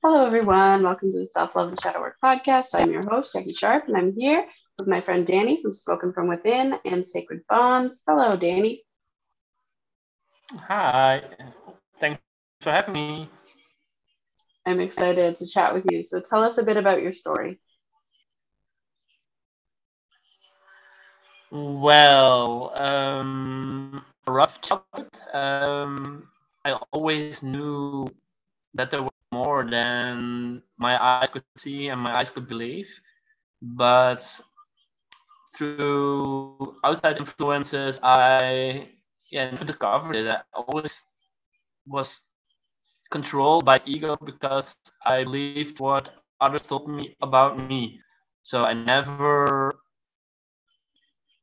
Hello, everyone. Welcome to the Self Love and Shadow Work podcast. I'm your host, Jackie Sharp, and I'm here with my friend Danny from Spoken from Within and Sacred Bonds. Hello, Danny. Hi. Thanks for having me. I'm excited to chat with you. So, tell us a bit about your story. Well, um, rough childhood. Um, I always knew that there more than my eyes could see and my eyes could believe, but through outside influences, I yeah discovered it. I always was controlled by ego because I believed what others told me about me. So I never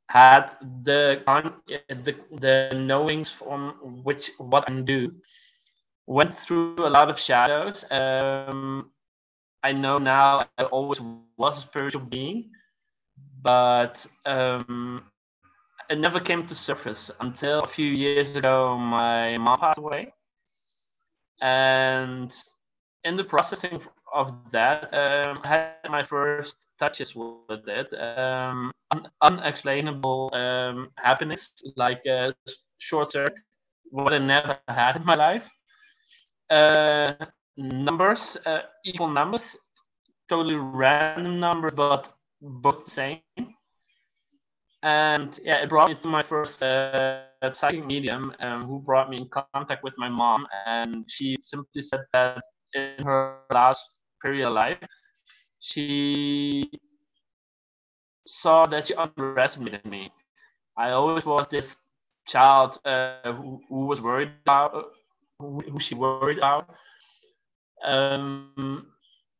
had the the the knowings from which what I can do. Went through a lot of shadows. Um, I know now I always was a spiritual being, but um, it never came to surface until a few years ago. My mom passed away, and in the processing of that, um, I had my first touches with it. Um, un- unexplainable um, happiness, like a short circuit, what I never had in my life. Uh, numbers, uh, equal numbers, totally random numbers, but both the same. And yeah, it brought me to my first uh, psychic medium, um, who brought me in contact with my mom, and she simply said that in her last period of life, she saw that she underestimated me. I always was this child uh, who, who, was worried about, who, she worried about. Um,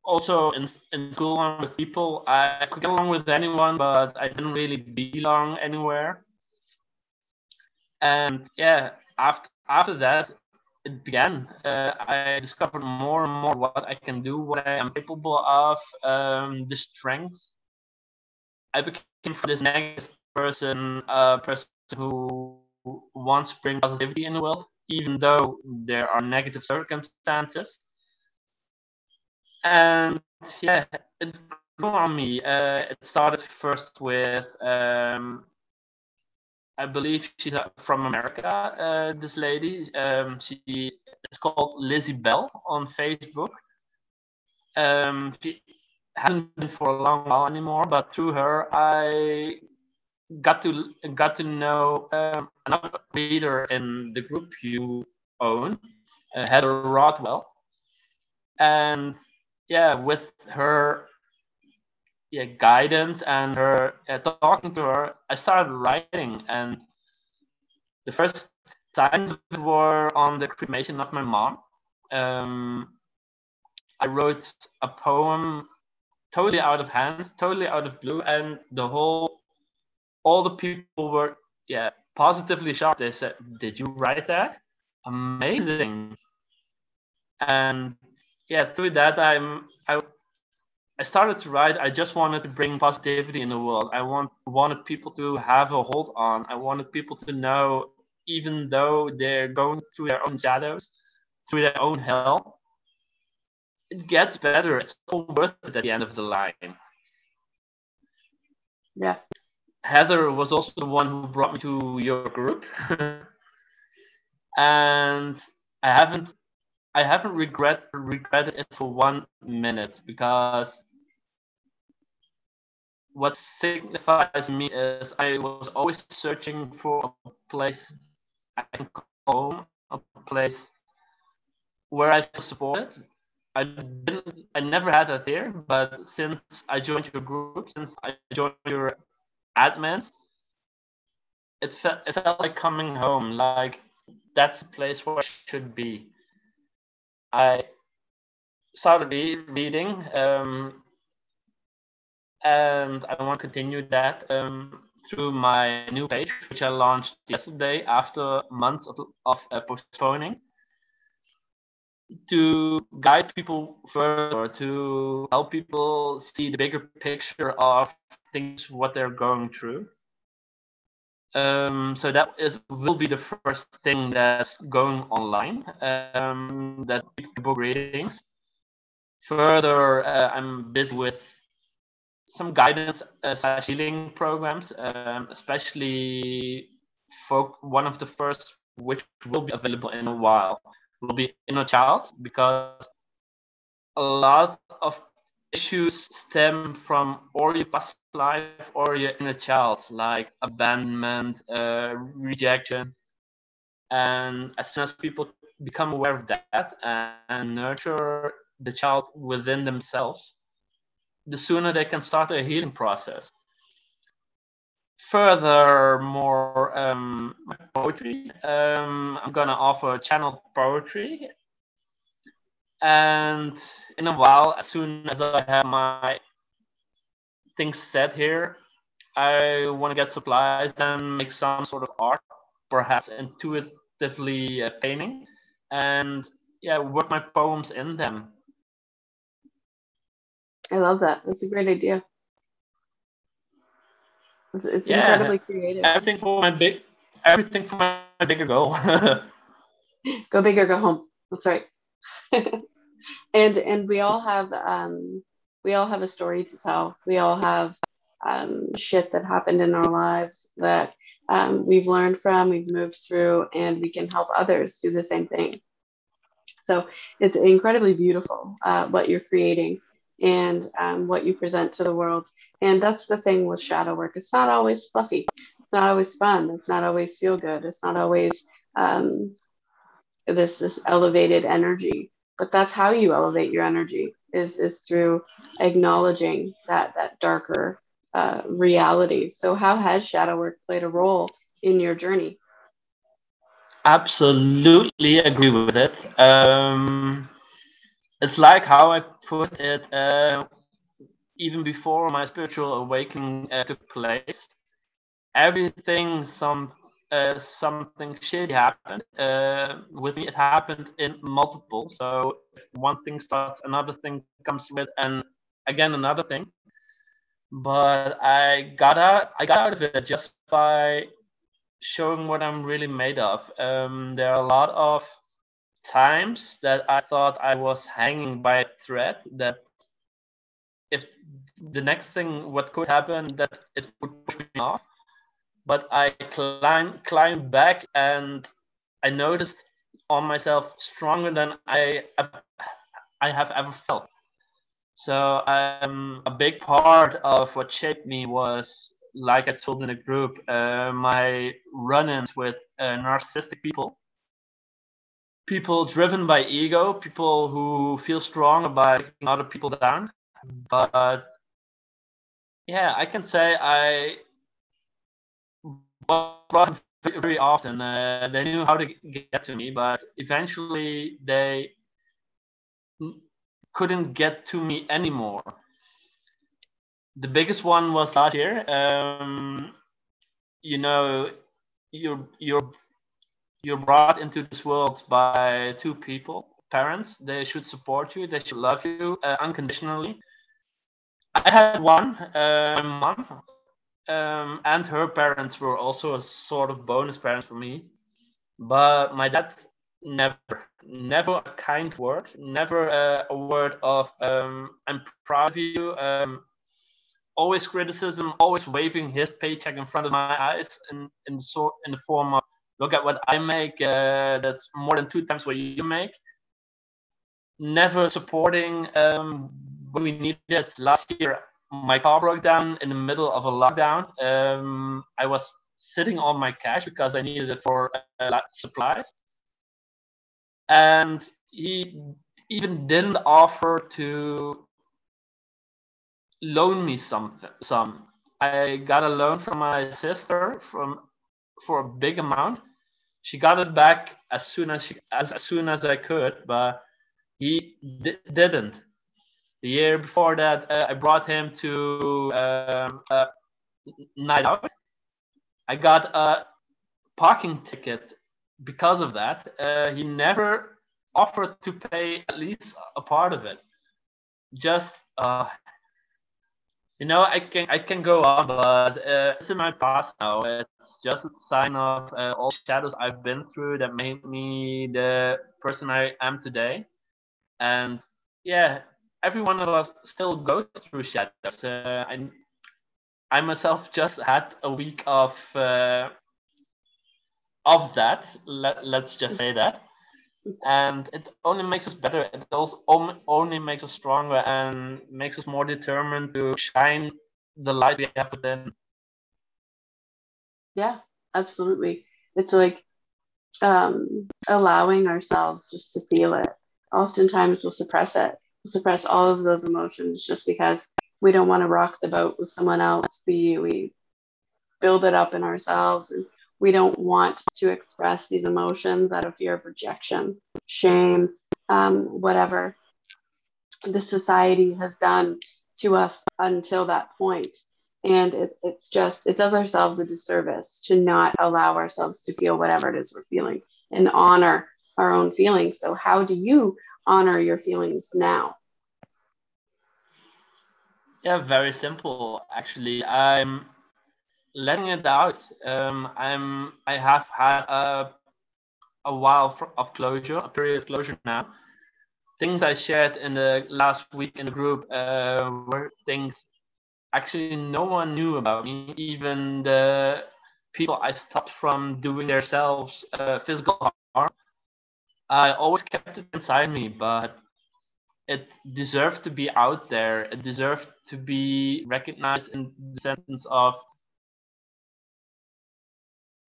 also in, in school with people, I could get along with anyone, but I didn't really belong anywhere. And yeah, after after that, it began. Uh, I discovered more and more what I can do, what I am capable of, um, the strength. I became this negative person, a uh, person who wants to bring positivity in the world, even though there are negative circumstances. And yeah, it grew on me. Uh, it started first with um, I believe she's uh, from America. Uh, this lady, um, she is called Lizzie Bell on Facebook. Um, she hasn't been for a long while anymore, but through her, I got to got to know um, another leader in the group you own, uh, Heather Rodwell, and yeah, with her yeah, guidance and her uh, talking to her, I started writing, and the first signs were on the cremation of my mom. Um, I wrote a poem totally out of hand, totally out of blue, and the whole, all the people were yeah positively shocked. They said, "Did you write that? Amazing!" And yeah, through that, I'm I I started to write. I just wanted to bring positivity in the world. I want wanted people to have a hold on. I wanted people to know, even though they're going through their own shadows, through their own hell, it gets better. It's all worth it at the end of the line. Yeah. Heather was also the one who brought me to your group, and I haven't I haven't regret regretted it for one minute because what signifies me is I was always searching for a place I can call home, a place where I feel supported. I didn't, I never had that here, but since I joined your group, since I joined your admins, it felt it felt like coming home. Like that's the place where I should be. I started reading um, and I want to continue that um, through my new page, which I launched yesterday after months of, of uh, postponing, to guide people further, to help people see the bigger picture of things, what they're going through. Um, so that is will be the first thing that's going online. Um, that book readings Further, uh, I'm busy with some guidance uh, healing programs, um, especially for one of the first, which will be available in a while, will be inner child because a lot of issues stem from or your past life or your inner child, like abandonment, uh, rejection, and as soon as people become aware of that and nurture the child within themselves, the sooner they can start a healing process. Furthermore, um, poetry. Um, I'm gonna offer channel poetry, and in a while, as soon as I have my things set here, I want to get supplies and make some sort of art, perhaps intuitively uh, painting, and yeah, work my poems in them. I love that. That's a great idea. It's, it's Yeah, incredibly creative. Everything for my big, everything for my bigger goal. Go big or go home. That's right. and and we all have um we all have a story to tell. We all have um, shit that happened in our lives that um, we've learned from, we've moved through, and we can help others do the same thing. So it's incredibly beautiful uh, what you're creating and um, what you present to the world. And that's the thing with shadow work. It's not always fluffy. It's not always fun. It's not always feel good. It's not always um, this this elevated energy. But that's how you elevate your energy is is through acknowledging that that darker uh, reality. So how has shadow work played a role in your journey? Absolutely agree with it. Um, it's like how I put it uh, even before my spiritual awakening uh, took place. Everything, some uh, something shitty happened uh, with me. It happened in multiple. So one thing starts, another thing comes with, and again another thing. But I got out. I got out of it just by showing what I'm really made of. Um, there are a lot of times that I thought I was hanging by a thread that if the next thing what could happen that it would push me off but I climbed climbed back and I noticed on myself stronger than I I have ever felt. So um, a big part of what shaped me was, like I told in the group, uh, my run-ins with uh, narcissistic people, people driven by ego, people who feel strong about taking other people down. But yeah, I can say I brought very often. Uh, they knew how to get to me, but eventually they couldn't get to me anymore. The biggest one was last year. Um, you know, you're you're you're brought into this world by two people, parents. They should support you. They should love you uh, unconditionally. I had one uh, mom um, and her parents were also a sort of bonus parents for me. But my dad never, never a kind word, never uh, a word of um, "I'm proud of you." Um, always criticism, always waving his paycheck in front of my eyes, in in sort in the form of "Look at what I make. Uh, that's more than two times what you make." Never supporting um, when we needed. Last year, my car broke down in the middle of a lockdown. Um, I was sitting on my cash because I needed it for uh, supplies. And he even didn't offer to loan me something. Some I got a loan from my sister from for a big amount. She got it back as soon as she, as, as soon as I could, but he di- didn't. The year before that, uh, I brought him to um, a night out. I got a parking ticket because of that. Uh, he never offered to pay at least a part of it. Just, uh, you know, I can I can go on, but uh, it's in my past now. It's just a sign of uh, all the shadows I've been through that made me the person I am today. And yeah, every one of us still goes through shadows. Uh, I, I myself just had a week of uh, of that. Let, let's just say that, and it only makes us better. It also only makes us stronger and makes us more determined to shine the light we have within. Yeah, absolutely. It's like um, allowing ourselves just to feel it. Oftentimes, we'll suppress it, suppress all of those emotions just because we don't want to rock the boat with someone else. We we build it up in ourselves, and we don't want to express these emotions out of fear of rejection, shame, um, whatever the society has done to us until that point. And it, it's just, it does ourselves a disservice to not allow ourselves to feel whatever it is we're feeling and honor our own feelings. So, how do you honor your feelings now? Yeah, very simple. Actually, I'm letting it out. Um, I'm I have had a a while of closure, a period of closure now. Things I shared in the last week in the group uh, were things actually no one knew about me. Even the people I stopped from doing themselves uh, physical. I always kept it inside me, but it deserved to be out there. It deserved to be recognized in the sense of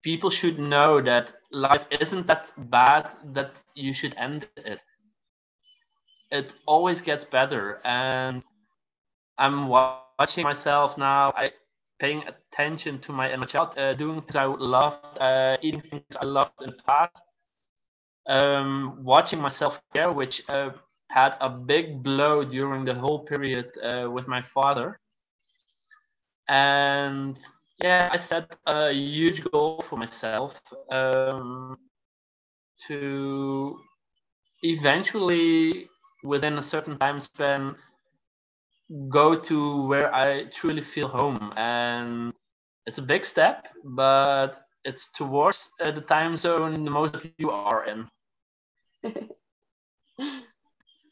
people should know that life isn't that bad that you should end it. It always gets better, and I'm watching myself now. I paying attention to my inner child, uh, doing things I loved, uh, eating things I loved in the past, um, watching myself care, which uh, had a big blow during the whole period uh, with my father. And yeah, I set a huge goal for myself um, to eventually, within a certain time span, go to where I truly feel home. And it's a big step, but it's towards uh, the time zone most of you are in.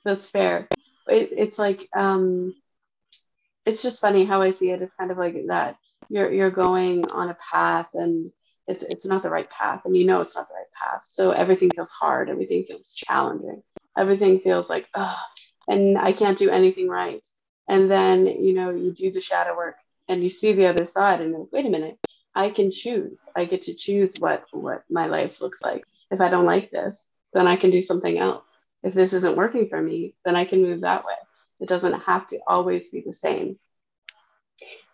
That's fair. It, it's like um, it's just funny how I see it. It's kind of like that. You're you're going on a path and it's it's not the right path, and you know it's not the right path. So everything feels hard. Everything feels challenging. Everything feels like oh, and I can't do anything right. And then you know you do the shadow work and you see the other side, and you're like, wait a minute, I can choose. I get to choose what what my life looks like. If I don't like this, then I can do something else if this isn't working for me, then I can move that way. It doesn't have to always be the same.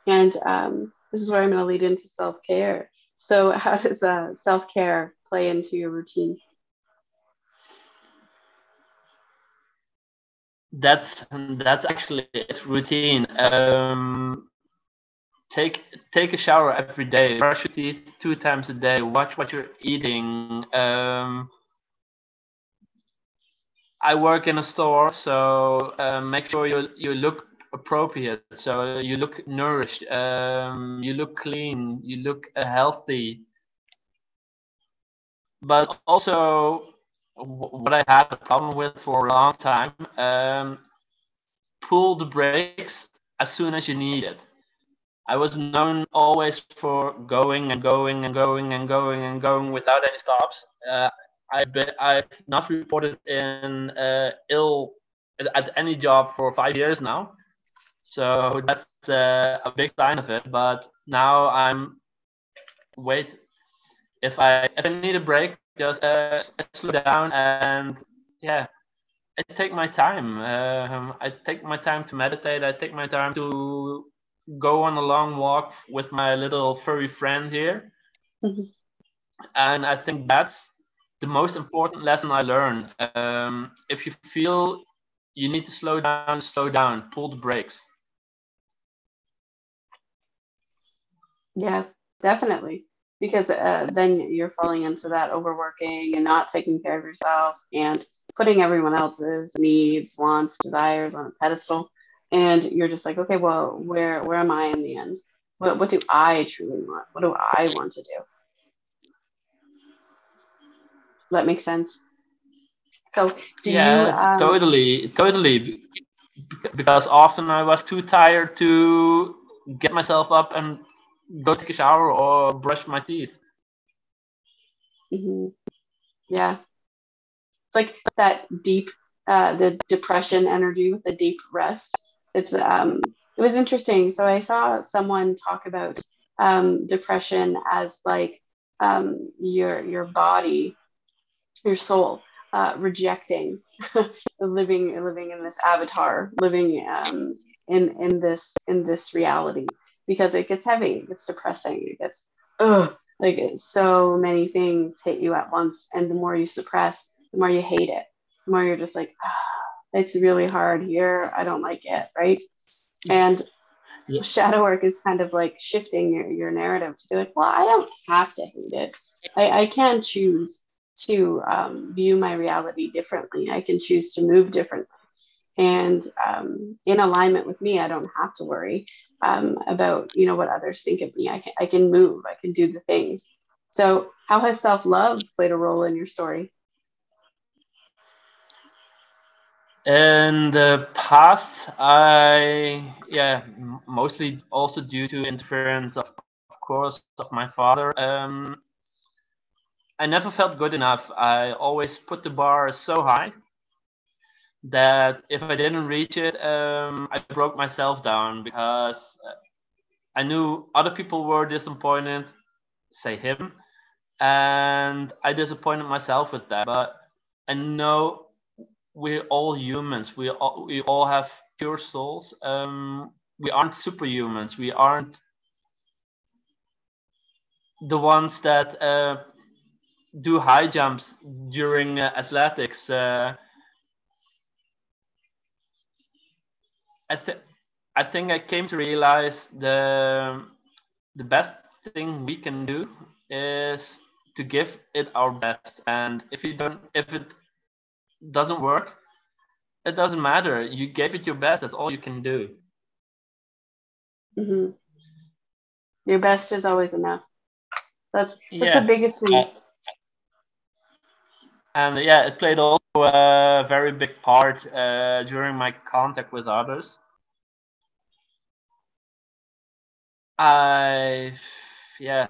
And um, this is where I'm going to lead into self care. So, how does uh, self care play into your routine? That's that's actually routine. Um, take take a shower every day. Brush your teeth two times a day. Watch what you're eating. Um, I work in a store, so uh, make sure you you look appropriate. So you look nourished, um, you look clean, you look uh, healthy. But also, what I had a problem with for a long time, um, pull the brakes as soon as you need it. I was known always for going and going and going and going and going without any stops. Uh, I've been I've not reported in uh, ill at any job for five years now, so that's uh, a big sign of it. But now I'm wait if I if I need a break, just uh, slow down and yeah, I take my time. Um, I take my time to meditate. I take my time to go on a long walk with my little furry friend here. Mm-hmm. And I think that's the most important lesson I learned. Um, if you feel you need to slow down, slow down, pull the brakes. Yeah, definitely. Because uh, then you're falling into that overworking and not taking care of yourself and putting everyone else's needs, wants, desires on a pedestal. And you're just like, okay, well, where where am I in the end? What what do I truly want? What do I want to do? That makes sense. So, do yeah, you? Um, totally, totally. because often I was too tired to get myself up and go take a shower or brush my teeth. hmm Yeah. It's like that deep, uh, the depression energy with the deep rest. It's um, it was interesting. So I saw someone talk about um, depression as like um, your your body, your soul uh, rejecting living living in this avatar, living um, in in this in this reality because it gets heavy, it gets depressing, it gets ugh, like so many things hit you at once, and the more you suppress, the more you hate it, the more you're just like, ah, it's really hard here, I don't like it, right? And yeah. shadow work is kind of like shifting your, your narrative to be like, well, I don't have to hate it. I, I can choose to um, view my reality differently. I can choose to move differently. And um, in alignment with me, I don't have to worry um, about you know what others think of me. I can I can move. I can do the things. So, how has self love played a role in your story? In the past, I yeah, mostly also due to interference of, of course of my father. Um, I never felt good enough. I always put the bar so high that if I didn't reach it, um, I broke myself down because I knew other people were disappointed, say him, and I disappointed myself with that. But I know we're all humans. We all we all have pure souls. Um, we aren't superhumans. We aren't the ones that uh, do high jumps during uh, athletics. Uh, I, th- I think I came to realize the the best thing we can do is to give it our best. And if you don't, if it doesn't work, it doesn't matter. You gave it your best. That's all you can do. Mm-hmm. Your best is always enough. That's that's yeah. the biggest thing. And yeah, it played also a very big part uh, during my contact with others. I yeah,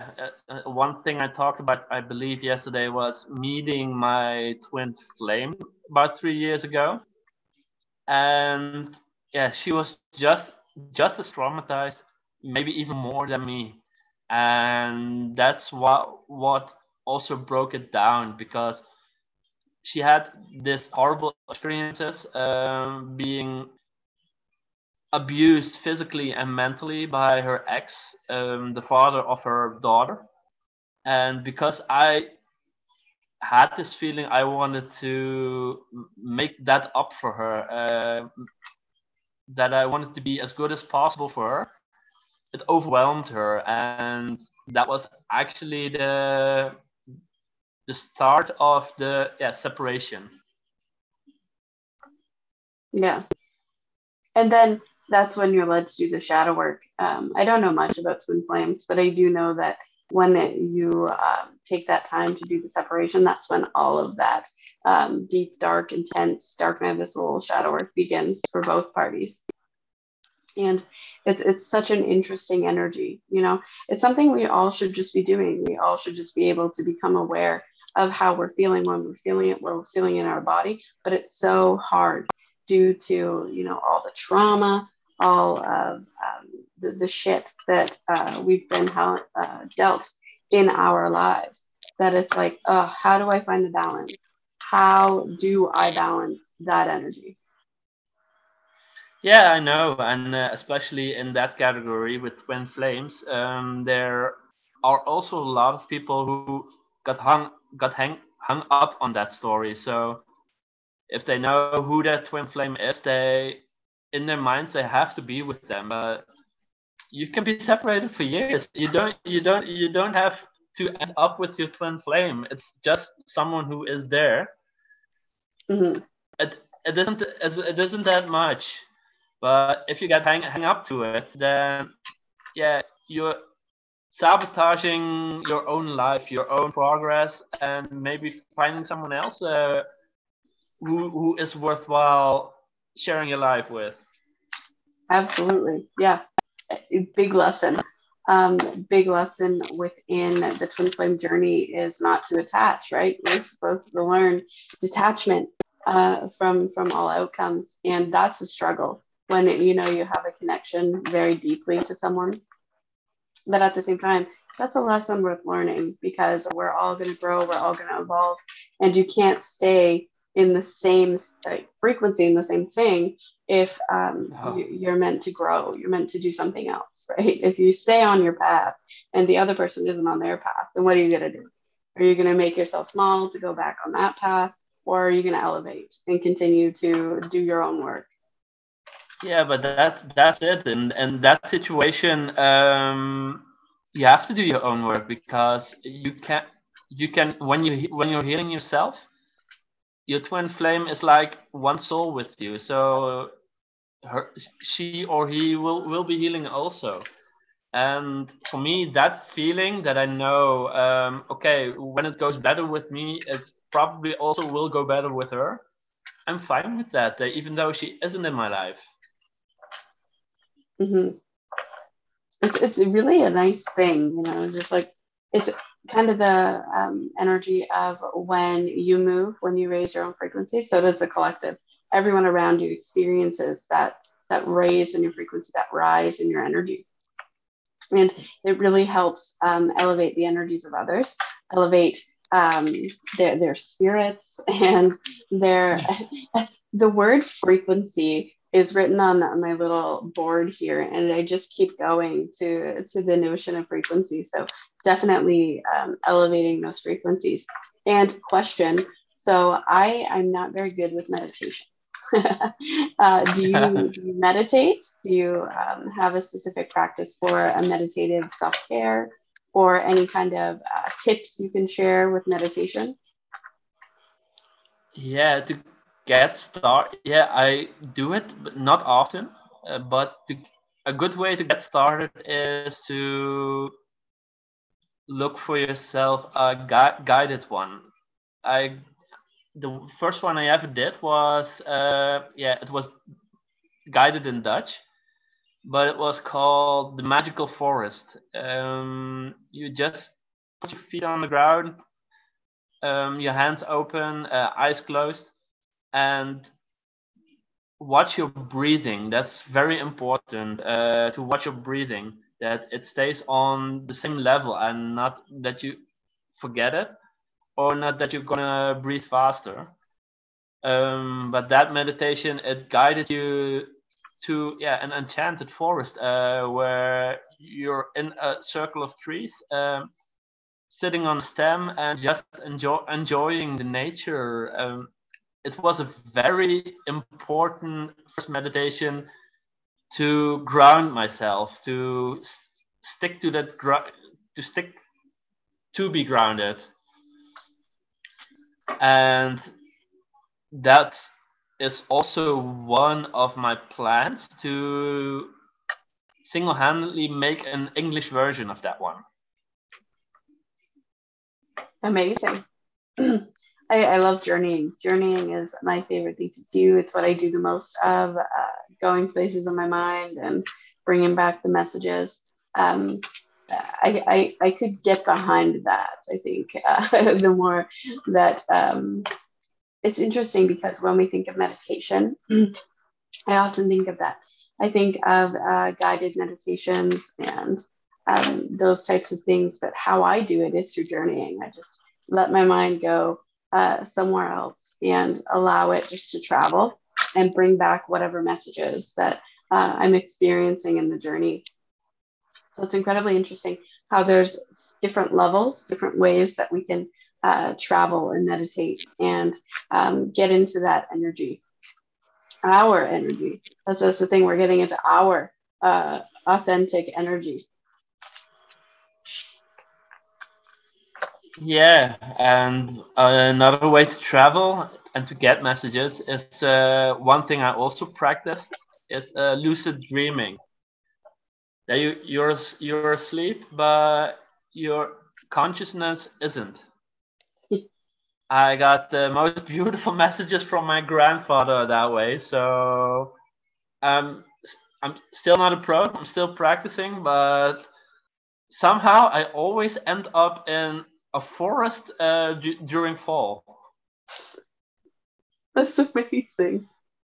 uh, uh, one thing I talked about, I believe yesterday, was meeting my twin flame about three years ago, and yeah, she was just just as traumatized, maybe even more than me, and that's what what also broke it down because she had this horrible experiences um, being abused physically and mentally by her ex, um, the father of her daughter. And because I had this feeling, I wanted to make that up for her, uh, that I wanted to be as good as possible for her. It overwhelmed her, and that was actually the the start of the yeah separation. Yeah, and then that's when you're led to do the shadow work. Um, I don't know much about twin flames, but I do know that when it, you uh, take that time to do the separation, that's when all of that um, deep, dark, intense, dark night of the soul shadow work begins for both parties. And it's it's such an interesting energy, you know. It's something we all should just be doing. We all should just be able to become aware of how we're feeling when we're feeling it, where we're feeling in our body. But it's so hard due to you know all the trauma, all of um, the, the shit that uh, we've been uh, dealt in our lives. That it's like, oh, how do I find the balance? How do I balance that energy? Yeah, I know, and uh, especially in that category with twin flames, um, there are also a lot of people who got hung got hang, hung up on that story. So if they know who their twin flame is, they in their minds they have to be with them. But you can be separated for years. You don't you don't you don't have to end up with your twin flame. It's just someone who is there. Mm-hmm. It it isn't it, it isn't that much. But if you get hang hang up to it, then yeah, you're sabotaging your own life, your own progress, and maybe finding someone else uh, who who is worthwhile sharing your life with. Absolutely. Yeah. Big lesson. Um, big lesson within the twin flame journey is not to attach, right? We're supposed to learn detachment uh, from from all outcomes, and that's a struggle when you know you have a connection very deeply to someone. But at the same time, that's a lesson worth learning because we're all going to grow, we're all going to evolve, and you can't stay in the same frequency in the same thing if um, oh. you're meant to grow you're meant to do something else right? If you stay on your path and the other person isn't on their path then what are you going to do? Are you going to make yourself small to go back on that path or are you going to elevate and continue to do your own work yeah but that's that's it. And and that situation um you have to do your own work because you can you can when you when you're healing yourself your twin flame is like one soul with you. So her, she or he will will be healing also. And for me that feeling that i know um, okay when it goes better with me it probably also will go better with her. I'm fine with that uh, even though she isn't in my life mm-hmm. it's, it's really a nice thing you know just like it's kind of the um, energy of when you move, when you raise your own frequency, so does the collective. Everyone around you experiences that that raise in your frequency, that rise in your energy. And it really helps um, elevate the energies of others, elevate um, their, their spirits and their the word frequency is written on my little board here and i just keep going to to the notion of frequency so definitely um, elevating those frequencies. And question so I, I'm not very good with meditation. uh, do, you, do, you, meditate? Do you um, have a specific practice for a meditative self care or any kind of uh, tips you can share with meditation? Yeah, to get started, yeah, I do it, but not often. Uh, but to, a good way to get started is to look for yourself a gui- guided one. I the first one I ever did was uh, yeah it was guided in Dutch, but it was called the Magical Forest. Um, you just put your feet on the ground, um, your hands open, uh, eyes closed, and watch your breathing. That's very important uh, to watch your breathing that it stays on the same level and not that you forget it or not that you're gonna breathe faster. Um, but that meditation it guided you to yeah an enchanted forest uh, where you're in a circle of trees um, sitting on a stem and just enjoy enjoying the nature um, it was a very important first meditation to ground myself, to stick to that, to stick to be grounded. And that is also one of my plans to single handedly make an English version of that one. Amazing. I, I, love journeying. Journeying is my favorite thing to do. It's what I do the most of. Uh, going places in my mind and bringing back the messages. Um, I, I, I could get behind that. I think uh, the more that um, it's interesting because when we think of meditation, I often think of that. I think of uh, guided meditations and um, those types of things, but how I do it is through journeying. I just let my mind go uh, somewhere else and allow it just to travel and bring back whatever messages that uh, I'm experiencing in the journey. So it's incredibly interesting how there's different levels, different ways that we can uh, travel and meditate and um, get into that energy, our energy. That's, that's the thing, we're getting into our uh, authentic energy. Yeah, and another way to travel and to get messages is uh, one thing I also practice is uh, lucid dreaming. That you you're you're asleep, but your consciousness isn't. I got the most beautiful messages from my grandfather that way. So um, I'm still not a pro. I'm still practicing, but somehow I always end up in a forest uh, d- during fall. That's amazing.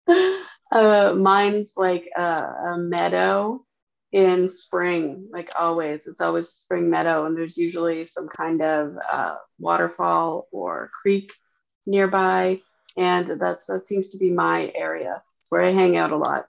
Uh, mine's like a, a meadow in spring, like always. It's always spring meadow, and there's usually some kind of uh, waterfall or creek nearby, and that's that seems to be my area where I hang out a lot.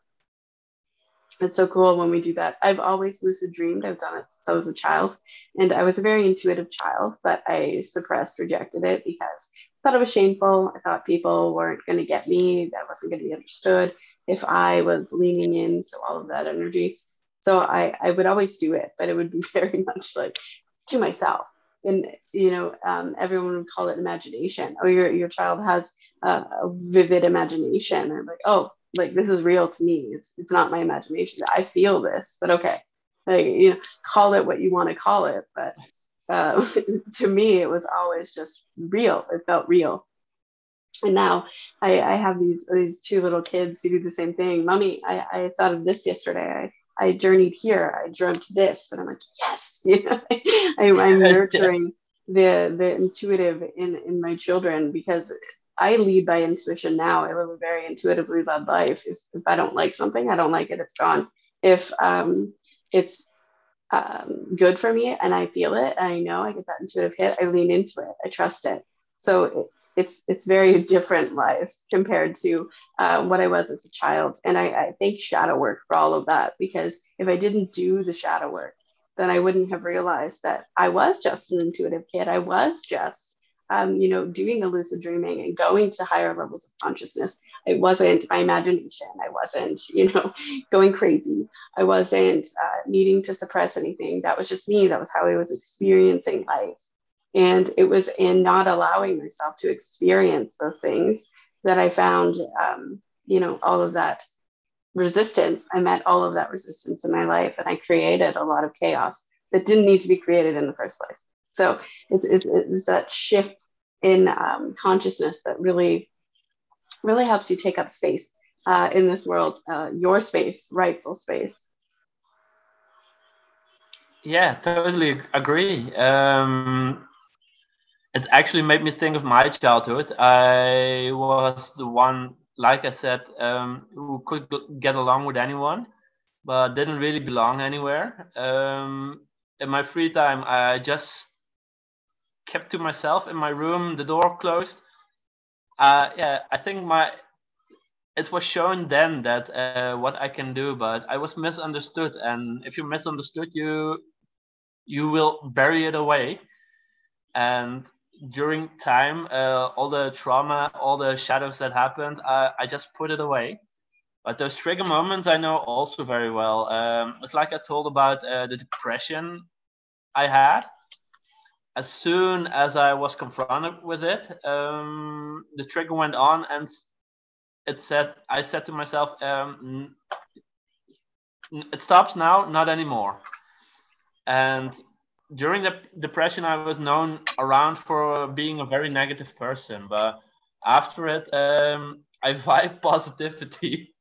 It's so cool when we do that. I've always lucid dreamed. I've done it since I was a child, and I was a very intuitive child, but I suppressed, rejected it because I thought it was shameful. I thought people weren't going to get me. That wasn't going to be understood if I was leaning into all of that energy. So I, I would always do it, but it would be very much like to myself. And you know, um, everyone would call it imagination. Oh, your your child has a, a vivid imagination. I'm like, oh, like this is real to me. It's it's not my imagination. I feel this, but okay, like you know, call it what you want to call it. But uh, to me, it was always just real. It felt real. And now I, I have these these two little kids who do the same thing. Mommy, I, I thought of this yesterday. I, I journeyed here. I dreamt this, and I'm like, yes, I, am nurturing the the intuitive in in my children because I lead by intuition now. I live a very intuitively led life. If if I don't like something, I don't like it. It's gone. If um, it's um, good for me and I feel it I know I get that intuitive hit, I lean into it. I trust it. So it's it's very different life compared to uh, what I was as a child. And I, I thank shadow work for all of that because if I didn't do the shadow work, then I wouldn't have realized that I was just an intuitive kid. I was just, um, you know, doing the lucid dreaming and going to higher levels of consciousness. It wasn't my imagination. I wasn't, you know, going crazy. I wasn't uh, needing to suppress anything. That was just me. That was how I was experiencing life. And it was in not allowing myself to experience those things that I found, um, you know, all of that resistance. I met all of that resistance in my life, and I created a lot of chaos that didn't need to be created in the first place. So it's, it's, it's that shift in um, consciousness that really, really helps you take up space uh, in this world, uh, your space, rightful space. Yeah, totally agree. Um, it actually made me think of my childhood. I was the one, like I said, um, who could get along with anyone, but didn't really belong anywhere. Um, in my free time, I just kept to myself in my room, the door closed. Uh, yeah, I think my it was shown then that uh, what I can do, but I was misunderstood, and if you're misunderstood, you you will bury it away, and during time, uh, all the trauma, all the shadows that happened, uh, I just put it away. But those trigger moments I know also very well. Um, it's like I told about uh, the depression I had. As soon as I was confronted with it, um, the trigger went on, and it said, I said to myself, um, "It stops now, not anymore." And during the depression, I was known around for being a very negative person, but after it, um, I vibe positivity.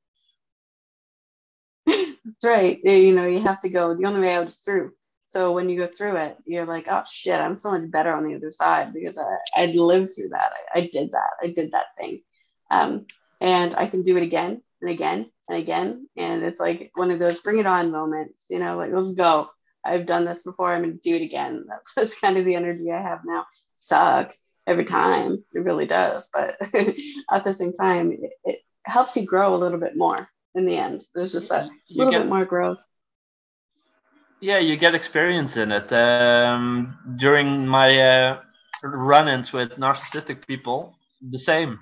That's right. You know, you have to go. The only way out is through. So when you go through it, you're like, oh shit, I'm so much better on the other side because I, I lived through that. I, I did that. I did that thing. Um, and I can do it again and again and again. And it's like one of those bring it on moments, you know, like let's go. I've done this before. I'm going to do it again. That's, that's kind of the energy I have now. Sucks every time. It really does. But at the same time, it, it, helps you grow a little bit more in the end. There's just a little get, bit more growth. Yeah, you get experience in it. Um, during my uh, run ins with narcissistic people, the same.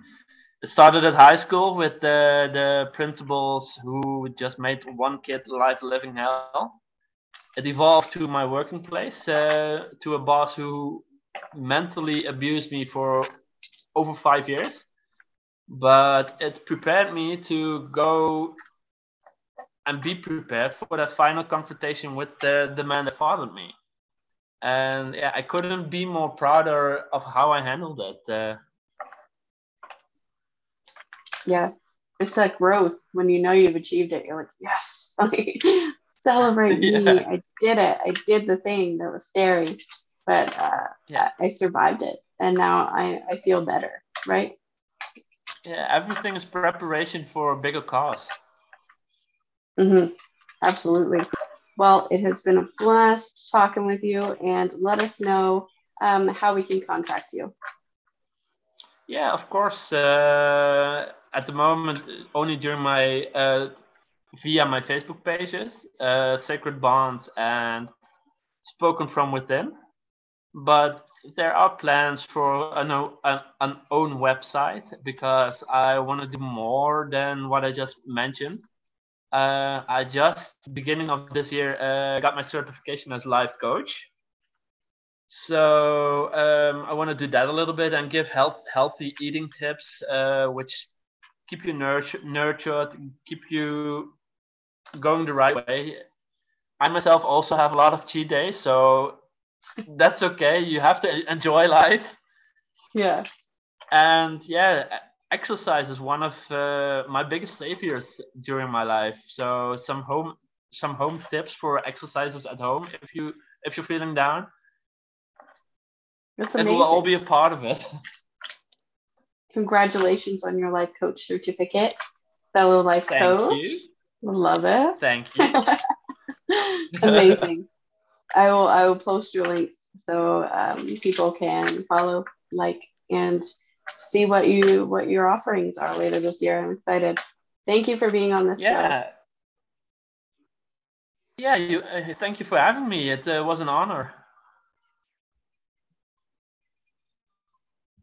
It started at high school with the, the principals who just made one kid life living hell it evolved to my working place uh, to a boss who mentally abused me for over five years but it prepared me to go and be prepared for that final confrontation with the, the man that fathered me and yeah i couldn't be more prouder of how i handled it uh, Yeah. It's like growth when you know you've achieved it. You're like, yes, celebrate yeah. me. I did it. I did the thing that was scary, but uh, yeah. I survived it. And now I, I feel better, right? Yeah, everything is preparation for a bigger cause. Mm-hmm. Absolutely. Well, it has been a blast talking with you, and let us know um, how we can contact you. Yeah, of course. Uh, at the moment, only during my uh, via my Facebook pages, uh, Sacred Bonds and Spoken from Within. But there are plans for an, an, an own website because I want to do more than what I just mentioned. Uh, I just beginning of this year uh, got my certification as life coach. So um, I want to do that a little bit and give health, healthy eating tips, uh, which keep you nurtured, nurtured, keep you going the right way. I myself also have a lot of cheat days, so that's okay. You have to enjoy life. Yeah. And yeah, exercise is one of uh, my biggest saviors during my life. So some home some home tips for exercises at home if you if you're feeling down. That's amazing. It will all be a part of it. Congratulations on your life coach certificate, fellow life Thank coach. You. Love it. Thank you. Amazing. I will I will post your links so um, people can follow, like, and see what you what your offerings are later this year. I'm excited. Thank you for being on this yeah. show. Yeah, you. Uh, thank you for having me. It uh, was an honor.